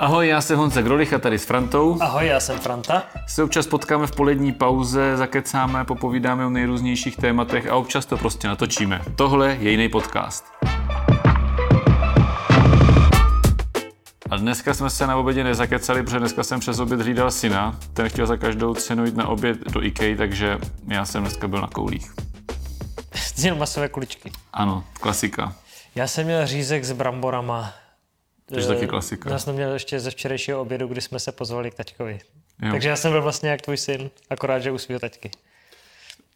Ahoj, já jsem Honza Grolich a tady s Frantou. Ahoj, já jsem Franta. Se občas potkáme v polední pauze, zakecáme, popovídáme o nejrůznějších tématech a občas to prostě natočíme. Tohle je jiný podcast. A dneska jsme se na obědě nezakecali, protože dneska jsem přes oběd hlídal syna. Ten chtěl za každou cenu jít na oběd do IKEA, takže já jsem dneska byl na koulích. Měl masové kuličky. Ano, klasika. Já jsem měl řízek s bramborama. To je taky klasika. Já jsem měl ještě ze včerejšího obědu, kdy jsme se pozvali k taťkovi. Jo. Takže já jsem byl vlastně jak tvůj syn, akorát, že u svého taťky.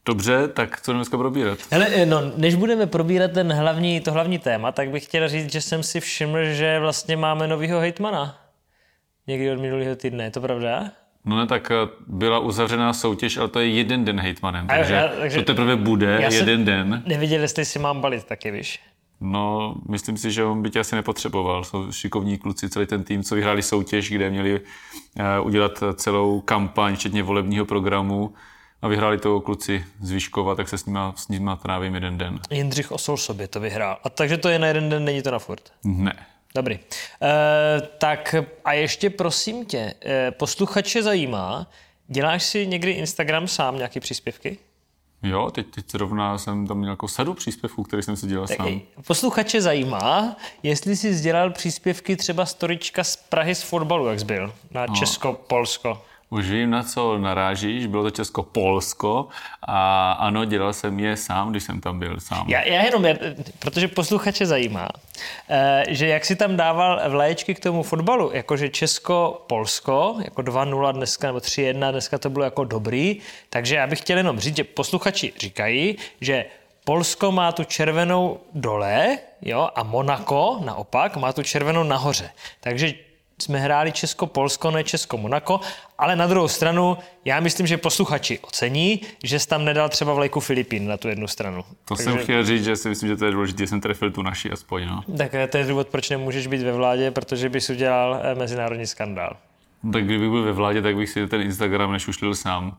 Dobře, tak co dneska probírat? Hele, eh, no, než budeme probírat ten hlavní, to hlavní téma, tak bych chtěl říct, že jsem si všiml, že vlastně máme novýho hejtmana. Někdy od minulého týdne, je to pravda? No ne, tak eh, byla uzavřená soutěž, ale to je jeden den hejtmanem, A takže, já- takže- to teprve bude jsem- jeden den. Neviděl, jestli si mám balit taky, víš? No, myslím si, že on by tě asi nepotřeboval. Jsou šikovní kluci, celý ten tým, co vyhráli soutěž, kde měli eh, udělat celou kampaň, včetně volebního programu a vyhráli to kluci z Výškova, tak se s nima, s nima trávím jeden den. Jindřich Osol sobě to vyhrál. A takže to je na jeden den, není to na furt. Ne. Dobrý. E, tak a ještě prosím tě, e, posluchače zajímá, děláš si někdy Instagram sám nějaké příspěvky? Jo, teď, teď zrovna jsem tam měl jako sadu příspěvků, který jsem si dělal Tak sám. posluchače zajímá, jestli jsi dělal příspěvky třeba storička z Prahy z fotbalu, jak jsi byl, na Česko-Polsko. Už vím, na co narážíš, bylo to Česko-Polsko a ano, dělal jsem je sám, když jsem tam byl sám. Já, já jenom, já, protože posluchače zajímá, eh, že jak si tam dával vlaječky k tomu fotbalu, jakože Česko-Polsko, jako 2-0 dneska, nebo 3-1, dneska to bylo jako dobrý, takže já bych chtěl jenom říct, že posluchači říkají, že Polsko má tu červenou dole, jo, a Monako naopak má tu červenou nahoře. Takže jsme hráli Česko-Polsko, ne Česko-Monako, ale na druhou stranu, já myslím, že posluchači ocení, že jsi tam nedal třeba vlajku Filipín na tu jednu stranu. To jsem chtěl říct, že si myslím, že to je důležité, že jsem trefil tu naši aspoň. No. Tak to je důvod, proč nemůžeš být ve vládě, protože bys udělal eh, mezinárodní skandál. Tak kdybych byl ve vládě, tak bych si ten Instagram nešušlil sám.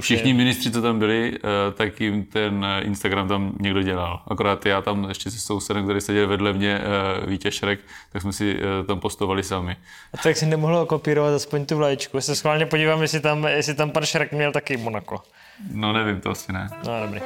Všichni ministři, co tam byli, eh, tak jim ten eh, Instagram tam někdo dělal. Akorát já tam ještě se sousedem, který seděl vedle mě, eh, Vítě Šrek, tak jsme si tam postovali sami. A tak si nemohl kopírovat aspoň tu vlaječku. Já se schválně podívám, jestli tam, jestli tam pan Šrek měl taky Monako. No nevím, to asi ne. No dobrý.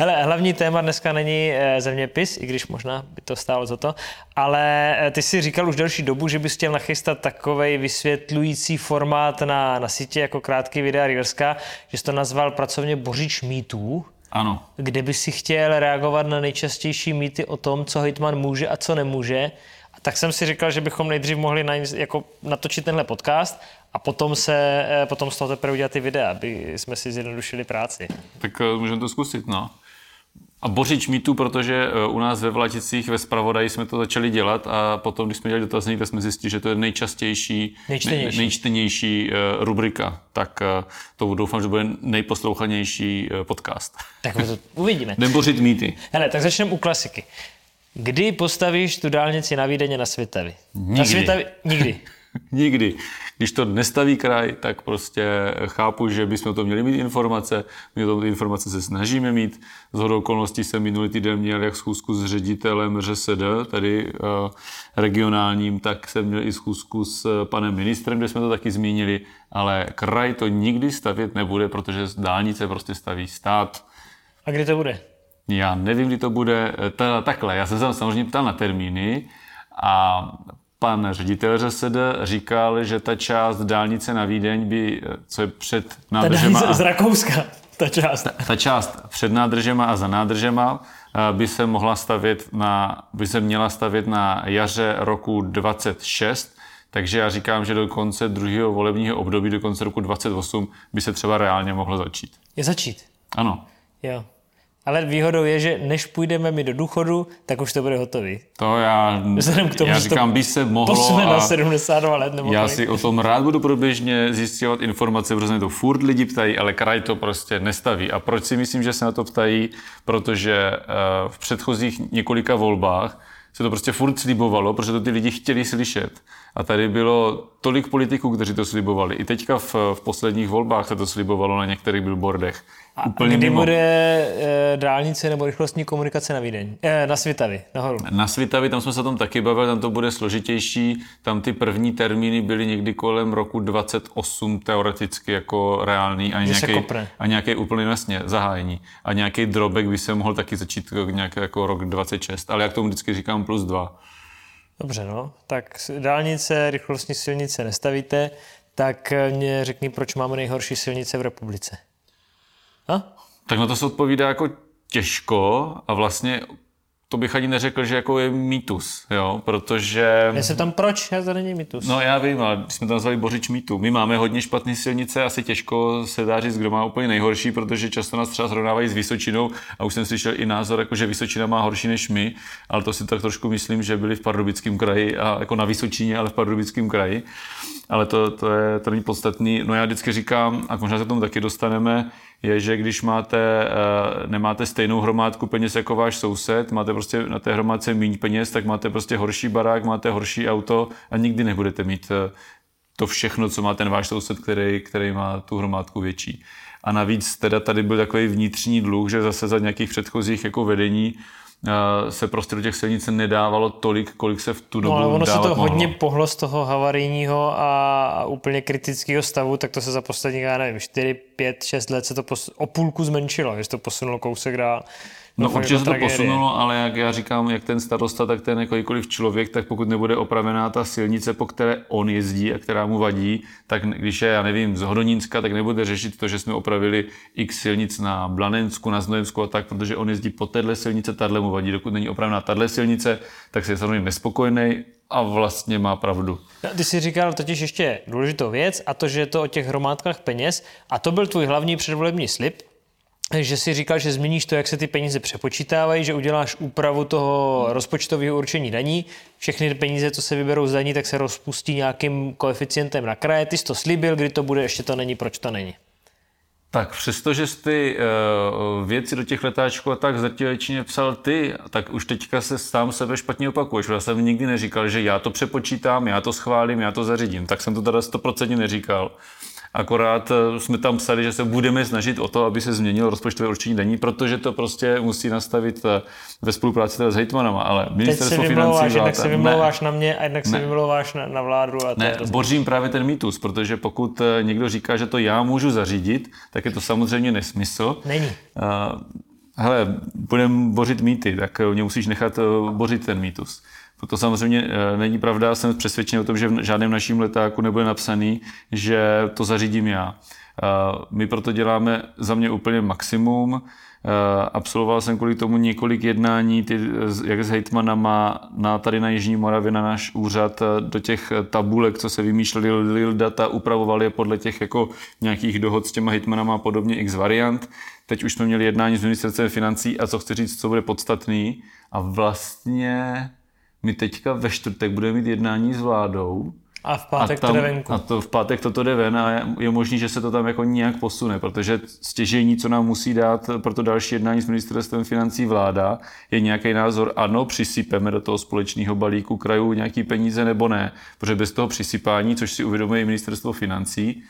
Hele, hlavní téma dneska není eh, zeměpis, i když možná by to stálo za to, ale eh, ty si říkal už delší dobu, že bys chtěl nachystat takový vysvětlující formát na, na sítě jako krátký videa Reelska, že jsi to nazval pracovně Bořič mýtů, Ano, kde by si chtěl reagovat na nejčastější mýty o tom, co hejtman může a co nemůže. A tak jsem si říkal, že bychom nejdřív mohli na, jako natočit tenhle podcast a potom, se, eh, potom z toho teprve udělat ty videa, aby jsme si zjednodušili práci. tak můžeme to zkusit, no. A bořič mýtu, protože eh, u nás ve Vlaticích ve Spravodaji jsme to začali dělat a potom, když jsme dělali dotazník, tak jsme zjistili, že to je nejčastější, Nejčtenější. nej, nejčtenější eh, rubrika. Tak eh, to doufám, že bude nejposlouchanější podcast. Tak to uvidíme. Nebořit mýty. Hele, tak začneme u klasiky. Kdy postavíš tu dálnici na Vídeně na Světavi? Na Nikdy. Světavi? Nikdy. Nikdy. Když to nestaví kraj, tak prostě chápu, že bychom to měli mít informace. My to informace se snažíme mít. Z hodou okolností jsem minulý týden měl jak schůzku s ředitelem ŘSD, tady uh, regionálním, tak jsem měl i schůzku s eh, panem ministrem, kde jsme to taky zmínili, ale kraj to nikdy stavět nebude, protože dálnice prostě staví stát. A kdy to bude? Já nevím, kdy to bude. Eh, Ta, takhle, já jsem se tam samozřejmě ptal na termíny a pan ředitel ŘSD říkal, že ta část dálnice na Vídeň by, co je před Ta nádržema, dálnice z Rakouska, ta část. ta část před nádržema a za nádržema eh, by se mohla stavět na, by se měla stavět na jaře roku 26, takže já říkám, že do konce druhého volebního období, do konce roku 28, by se třeba reálně mohlo začít. Je začít. Ano, Jo. Ale výhodou je, že než půjdeme my do důchodu, tak už to bude hotový. to já, Vzhledem k tomu, já že to říkám, by se mohlo Posune na a 72 let nebo já kolik. si o tom rád budu průběžně zjistit informace, protože to furt lidi ptají, ale kraj to prostě nestaví. A proč si myslím, že se na to ptají? Protože eh, v předchozích několika volbách se to prostě furt slibovalo, protože to ty lidi chtěli slyšet. A tady bylo tolik politiků, kteří to slibovali. I teďka v, v posledních volbách se to slibovalo na některých billboardech. A úplně kdy mimo. bude e, dálnice nebo rychlostní komunikace na Vídeň? E, na Svitavy, nahoru. Na Svitavi, tam jsme se o tom taky bavili, tam to bude složitější. Tam ty první termíny byly někdy kolem roku 28 teoreticky jako reálný a nějaký, a nějaký úplně vlastně zahájení. A nějaký drobek by se mohl taky začít jako nějaký jako rok 26, ale jak tomu vždycky říkám plus dva. Dobře, no. Tak dálnice, rychlostní silnice nestavíte, tak eh, mě řekni, proč máme nejhorší silnice v republice. A? Tak na to se odpovídá jako těžko a vlastně to bych ani neřekl, že jako je mýtus, jo, protože... Já se tam proč, já to není mýtus. No já vím, ale jsme to nazvali Bořič mýtu. My máme hodně špatné silnice, asi těžko se dá říct, kdo má úplně nejhorší, protože často nás třeba srovnávají s Vysočinou a už jsem slyšel i názor, jako že Vysočina má horší než my, ale to si tak trošku myslím, že byli v Pardubickém kraji a jako na Vysočině, ale v Pardubickém kraji. Ale to, to, je, to není podstatný. No já vždycky říkám, a možná se k tomu taky dostaneme, je, že když máte, eh, nemáte stejnou hromádku peněz jako váš soused, máte prostě na té hromádce méně peněz, tak máte prostě horší barák, máte horší auto a nikdy nebudete mít eh, to všechno, co má ten váš soused, který, který má tu hromádku větší. A navíc teda tady byl takový vnitřní dluh, že zase za nějakých předchozích jako vedení se prostě do těch silnic nedávalo tolik, kolik se v tu dobu No, ale ono se to mohlo. hodně pohlo z toho havarijního a, a úplně kritického stavu, tak to se za poslední, já nevím, 4, 5, 6 let se to pos, o půlku zmenšilo, že se to posunulo kousek dál. No určitě se to tragédie. posunulo, ale jak já říkám, jak ten starosta, tak ten jakýkoliv člověk, tak pokud nebude opravená ta silnice, po které on jezdí a která mu vadí, tak když je, já nevím, z Hodonínska, tak nebude řešit to, že jsme opravili x silnic na Blanensku, na Znojemsku a tak, protože on jezdí po téhle silnice, tahle mu vadí. Dokud není opravená tahle silnice, tak se je samozřejmě nespokojený a vlastně má pravdu. No, ty jsi říkal totiž ještě důležitou věc a to, že je to o těch hromádkách peněz a to byl tvůj hlavní předvolební slib, že si říkal, že změníš to, jak se ty peníze přepočítávají, že uděláš úpravu toho rozpočtového určení daní, všechny peníze, co se vyberou z daní, tak se rozpustí nějakým koeficientem na kraje. Ty jsi to slíbil, kdy to bude, ještě to není, proč to není. Tak přestože jsi ty uh, věci do těch letáčků a tak zrtělečně psal ty, tak už teďka se sám sebe špatně opakuješ. Já jsem nikdy neříkal, že já to přepočítám, já to schválím, já to zařídím. Tak jsem to teda stoprocentně neříkal. Akorát eh, jsme tam psali, že se budeme snažit o to, aby se změnil rozpočtové určení daní, protože to prostě musí nastavit eh, ve spolupráci teda s hejtmanama, ale se ministerstvo financí jednak se vláda- vymlouváš na mě a jednak se Ne. vymlouváš na, na vládu. A to ne, bořím právě ten mýtus, protože pokud eh, někdo říká, že to já můžu zařídit, tak je to samozřejmě nesmysl. Není. Uh, hele, budeme bořit mýty, tak mě musíš nechat bořit ten mýtus. To samozřejmě eh, není pravda, jsem přesvědčen o tom, že v žádném naším letáku nebude napsaný, že to zařídím já. Eh, My proto děláme za mě úplně maximum. Eh, Absolvoval jsem kvůli tomu několik jednání, ty, jak s hejtmanama na, tady na Jižní Moravě, na náš úřad, do těch tabulek, co se vymýšleli, lil data, upravovali je podle těch jako nějakých dohod s těma hejtmanama a podobně x variant. Teď už jsme měli jednání s ministerstvem financí a co chci říct, co bude podstatný. A vlastně my teďka ve čtvrtek budeme mít jednání s vládou A v pátek a, tam, to jde venku. a to v pátek toto jde ven a je, je možný, že se to tam jako nějak posune, protože stěžení, co nám musí dát pro to další jednání s ministerstvem financí vláda, je nějaký názor, ano, přisypeme do toho společného balíku krajů nějaký peníze nebo ne, protože bez toho přisypání, což si uvědomuje i ministerstvo financí,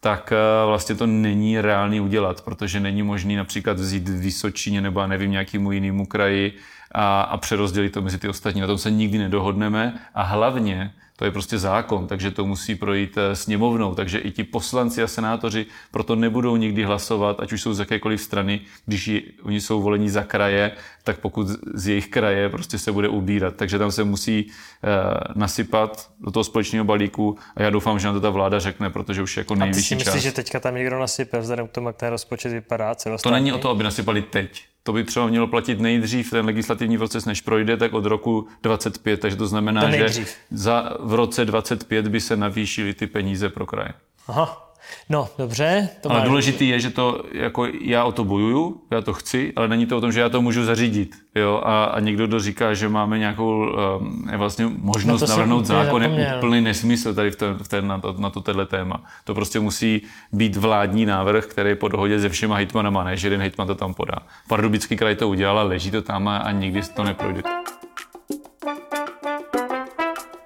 tak eh, vlastně to není reálný udělat, protože není možný například vzít Vysočině nebo nevím nějakému jinému kraji a, a přerozdělit to mezi ty ostatní. Na tom se nikdy nedohodneme a hlavně to je prostě zákon, takže to musí projít eh, sněmovnou, takže i ti poslanci a senátoři proto nebudou nikdy hlasovat, ať už jsou z jakékoliv strany, když ji, oni jsou volení za kraje, tak pokud z jejich kraje prostě se bude ubírat. Takže tam se musí eh, nasypat do toho společného balíku a já doufám, že nám to ta vláda řekne, protože už je jako A ty nejvyšší si myslíš, čas. že teďka tam někdo nasype, vzhledem k tomu, jak ten rozpočet vypadá To není o to, aby nasypali teď. To by třeba mělo platit nejdřív ten legislativní proces, než projde, tak od roku 25. Takže to znamená, To že za, v roce 25 by se navýšily ty peníze pro kraje. Aha. No, dobře. To Ale máš- důležitý je, že to, jako já o to bojuju, já to chci, ale není to o tom, že já to můžu zařídit. Jo? A, a někdo, kdo říká, že máme nějakou um, vlastně možnost No no to navrhnout zákon, je úplný nesmysl tady v ten, v ten, na, to, na to téma. To prostě musí být vládní návrh, který je po dohodě se všema hejtmanama, ne, že jeden hejtman to tam podá. Pardubický kraj to udělal leží to tam a, a nikdy to neprojde.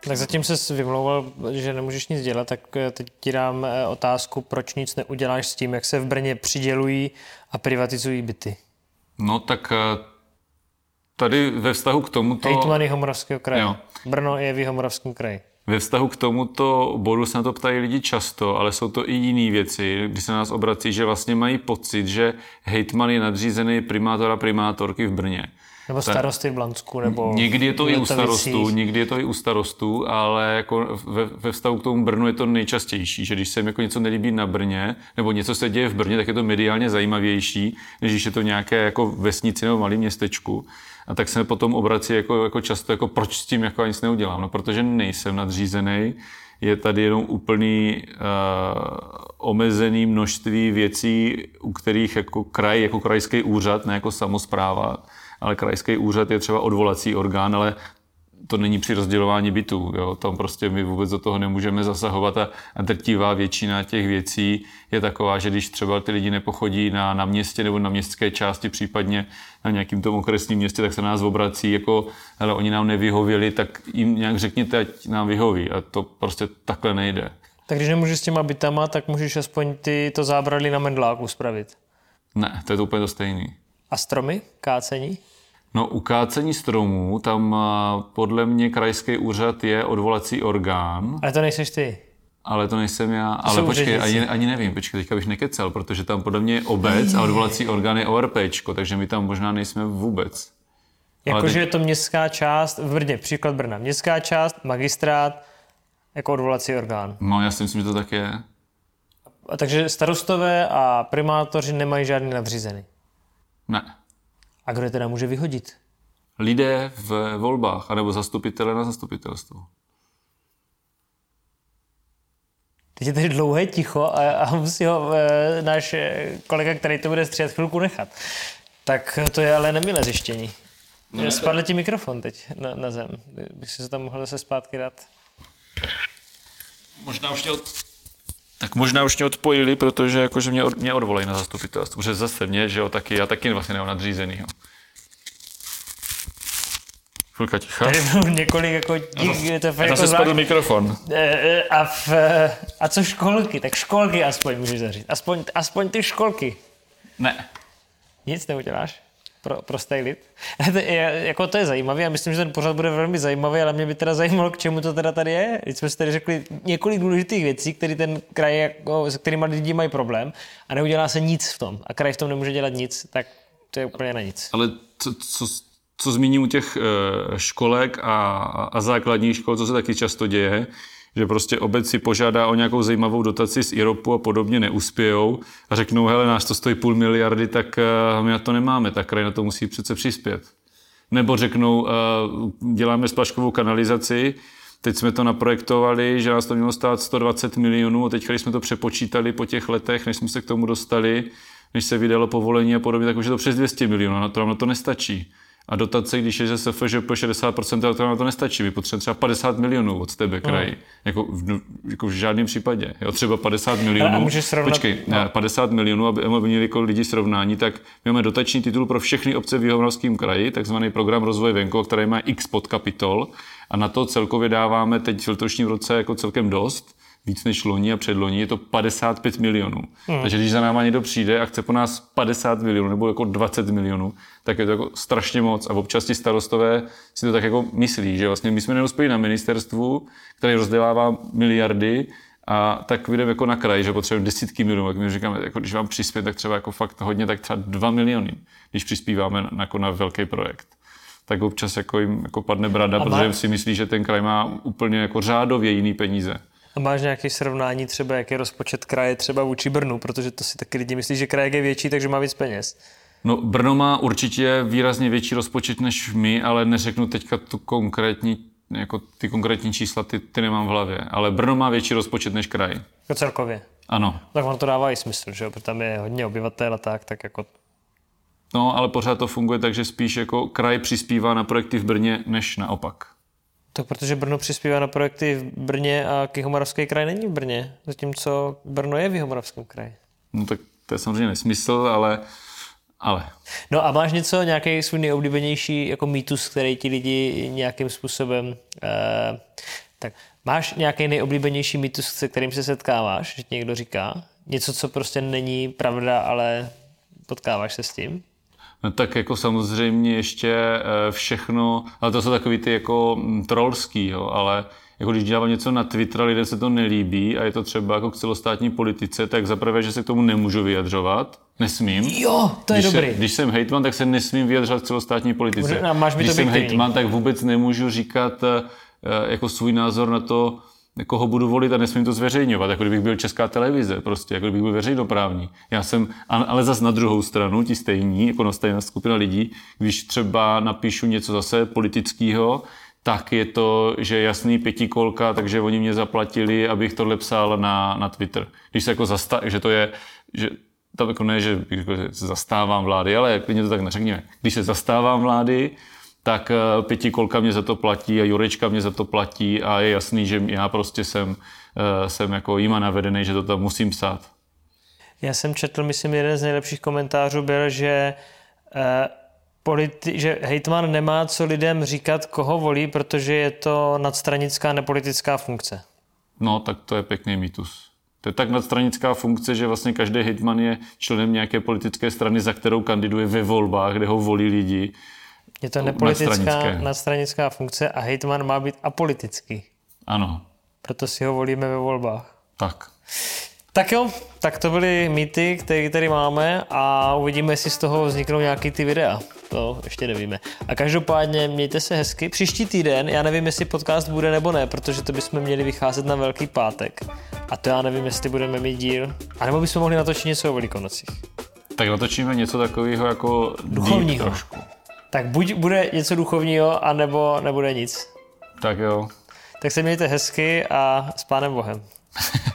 Tak zatím se vymlouval, že nemůžeš nic dělat, tak eh, teď ti dám eh, otázku, proč nic neuděláš s tím, jak se v Brně přidělují a privatizují byty. No tak eh, tady ve vztahu k tomuto... Hejtmany Homoravského kraje. Jo. Brno je v Jihomoravském kraji. Ve vztahu k tomuto bodu se na to ptají lidi často, ale jsou to i jiné věci, kdy se na nás obrací, že vlastně mají pocit, že hejtman je nadřízený primátora primátorky v Brně. Nebo starosty v Blansku, nebo Někdy je to i u starostů, někdy je to i u starostů, ale jako ve, ve vztahu k tomu Brnu je to nejčastější, že když se jim jako něco nelíbí na Brně, nebo něco se děje v Brně, tak je to mediálně zajímavější, než když je to nějaké jako vesnici nebo malém městečku. A tak se potom obrací jako, jako často, jako proč s tím jako nic neudělám. No, protože nejsem nadřízený, je tady jenom úplný uh, omezený množství věcí, u kterých jako kraj, jako krajský úřad, ne jako samozpráva, ale krajský úřad je třeba odvolací orgán, ale to není při rozdělování bytů. Jo? Tam prostě my vůbec do toho nemůžeme zasahovat a, a drtivá většina těch věcí je taková, že když třeba ty lidi nepochodí na, na městě nebo na městské části, případně na nějakým tom okresním městě, tak se na nás obrací jako, hele, oni nám nevyhověli, tak jim nějak řekněte, ať nám vyhoví. A to prostě takhle nejde. Tak když nemůžeš s těma bytama, tak můžeš aspoň ty to zábradlí na mendláku spravit. Ne, to je to úplně to stejný. A stromy? Kácení? No, u kácení stromů, tam a, podle mě krajský úřad je odvolací orgán, Ale to nejseš ty. ale to nejsem já. ale jsou počkej, ani, ani nevím, počkej, teďka bych nekecel, protože tam podle mě je obec a odvolací orgán je ORPčko, takže my tam možná nejsme vůbec. Ale Jakože teď- je to městská část v Brně, příklad Brna. Městská část, magistrát, jako odvolací orgán. No, já si myslím, že to tak je. A takže starostové a primátoři nemají žádný nadřízený. Ne. A kdo je teda může vyhodit? Lidé v volbách, anebo zastupitele na zastupitelstvo. Teď je tady dlouhé ticho a, a musí ho e, náš eh, kolega, který to bude stříhat, chvilku nechat. Tak to je ale nemilé zjištění. No, Spadl ti mikrofon teď na, na zem. Bych si se tam mohl zase zpátky dát. Možná už mě od... Tak možná už mě odpojili, protože jakože mě, od, mě odvolají na zastupitelstvo. Protože zase mě, že jo, taky, já taky vlastně nemám nadřízenýho. Chvilka ticha. Tady bylo několik jako dík, to je fakt jako spadl mikrofon. E, e, a, v, e, a co školky? Tak školky aspoň můžeš zařídit. Aspoň, aspoň ty školky. Ne. Nic neuděláš? Pro, pro stylit? To je, jako to je zajímavé a myslím, že ten pořad bude velmi zajímavý, ale mě by teda zajímalo, k čemu to teda tady je. Teď jsme si tady řekli několik důležitých věcí, které ten kraj, jako, se kterými lidi mají problém a neudělá se nic v tom. A kraj v tom nemůže dělat nic, tak to je úplně na nic. Ale co, co, co zmíním u těch eh, školek a, a základních škol, co se taky často děje, že prostě obec si požádá o nějakou zajímavou dotaci z IROPu a podobně neuspějou a řeknou, hele, nás to stojí půl miliardy, tak eh, my na to nemáme, tak kraj na to musí přece přispět. Nebo řeknou, eh, děláme splaškovou kanalizaci, teď jsme to naprojektovali, že nás to mělo stát 120 milionů a teď, když jsme to přepočítali po těch letech, než jsme se k tomu dostali, než se vydalo povolení a podobně, tak už je to přes 200 milionů, na to nám na to nestačí. A dotace, když je ze SFŽP 60%, tak to nám to nestačí. My potřebujeme třeba 50 milionů od tebe, kraj. No. Jako, v, jako v žádném případě. Jo, třeba 50 A milionů. můžeš srovnat- Počkej, ne, 50 milionů, aby, aby měli jako lidi srovnání, tak my máme dotační titul pro všechny obce v Jihomoravském kraji, takzvaný program rozvoje venkova, který má x podkapitol a na to celkově dáváme teď v letošním roce jako celkem dost, víc než loni a předloni, je to 55 milionů. Hmm. Takže když za náma někdo přijde a chce po nás 50 milionů nebo jako 20 milionů, tak je to jako strašně moc. A občas ti starostové si to tak jako myslí, že vlastně my jsme neuspěli na ministerstvu, který rozdělává miliardy, a tak vyjdeme jako na kraj, že potřebujeme desítky milionů, jak my říkáme, jako když vám přispět, tak třeba jako fakt hodně, tak třeba 2 miliony, když přispíváme na, jako na velký projekt. Tak občas jako jim jako padne brada, A má- protože si myslí, že ten kraj má úplně jako řádově jiný peníze. A máš nějaké srovnání třeba, jaký je rozpočet kraje třeba vůči Brnu, protože to si taky lidi myslí, že kraj je větší, takže má víc peněz. No, Brno má určitě výrazně větší rozpočet než my, ale neřeknu teďka tu konkrétní, jako ty konkrétní čísla, ty, ty nemám v hlavě. Ale Brno má větší rozpočet než kraj. Jako celkově. Ano. Tak on to dává i smysl, že jo, protože tam je hodně obyvatel a tak, tak jako No, ale pořád to funguje tak, že spíš jako kraj přispívá na projekty v Brně, než naopak. To protože Brno přispívá na projekty v Brně a Jihomoravský kraj není v Brně, zatímco Brno je v Jihomoravském kraji. No tak to je samozřejmě nesmysl, ale, ale No a máš něco, nějaký svůj nejoblíbenější jako mýtus, který ti lidi nějakým způsobem eh, Tak máš nějaký nejoblíbenější mýtus, se kterým se setkáváš, že ti někdo říká? Něco, co prostě není pravda, ale potkáváš se s tím? No tak jako samozřejmě ještě eh, všechno, ale to jsou takový ty jako mm, trollský, jo, ale jako když dávám něco na Twitter, lidem se to nelíbí a je to třeba jako k celostátní politice, tak zaprvé, že se k tomu nemůžu vyjadřovat, nesmím. Jo, to je když dobrý. Se, když jsem hejtman, tak se nesmím vyjadřovat k celostátní politice. Máš mi když to jsem hejtman, tak vůbec nemůžu říkat eh, jako svůj názor na to, koho budu volit a nesmím to zveřejňovat, jako kdybych byl česká televize, prostě, jako kdybych byl veřejnoprávní. Já jsem, ale zas na druhou stranu, ti stejní, jako na stejná skupina lidí, když třeba napíšu něco zase politického, tak je to, že jasný pětikolka, takže oni mě zaplatili, abych tohle psal na, na Twitter. Když se jako zasta, že to je, že tam jako ne, že jako zastávám vlády, ale klidně to tak neřekněme. Když se zastávám vlády, tak eh, pětikolka mě za to platí a Jurečka mě za to platí a je jasný, že já prostě jsem, eh, jsem jako jima navedený, že to tam musím psát. Já jsem četl, myslím, jeden z nejlepších komentářů byl, že eh, politi- že hejtman nemá co lidem říkat, koho volí, protože je to nadstranická nepolitická funkce. No, tak to je pěkný mýtus. To je tak nadstranická funkce, že vlastně každý hitman je členem nějaké politické strany, za kterou kandiduje ve volbách, kde ho volí lidi. Je to nepolitická nadstranická funkce a hejtman má být apolitický. Ano. Proto si ho volíme ve volbách. Tak. Tak jo, tak to byly mýty, které tady máme a uvidíme, jestli z toho vzniknou nějaký ty videa. To ještě nevíme. A každopádně mějte se hezky. Příští týden, já nevím, jestli podcast bude nebo ne, protože to bychom měli vycházet na Velký pátek. A to já nevím, jestli budeme mít díl. A nebo bychom mohli natočit něco o Velikonocích. Tak natočíme něco takového jako duchovního. trošku. Tak buď bude něco duchovního, anebo nebude nic. Tak jo. Tak se mějte hezky a s pánem Bohem.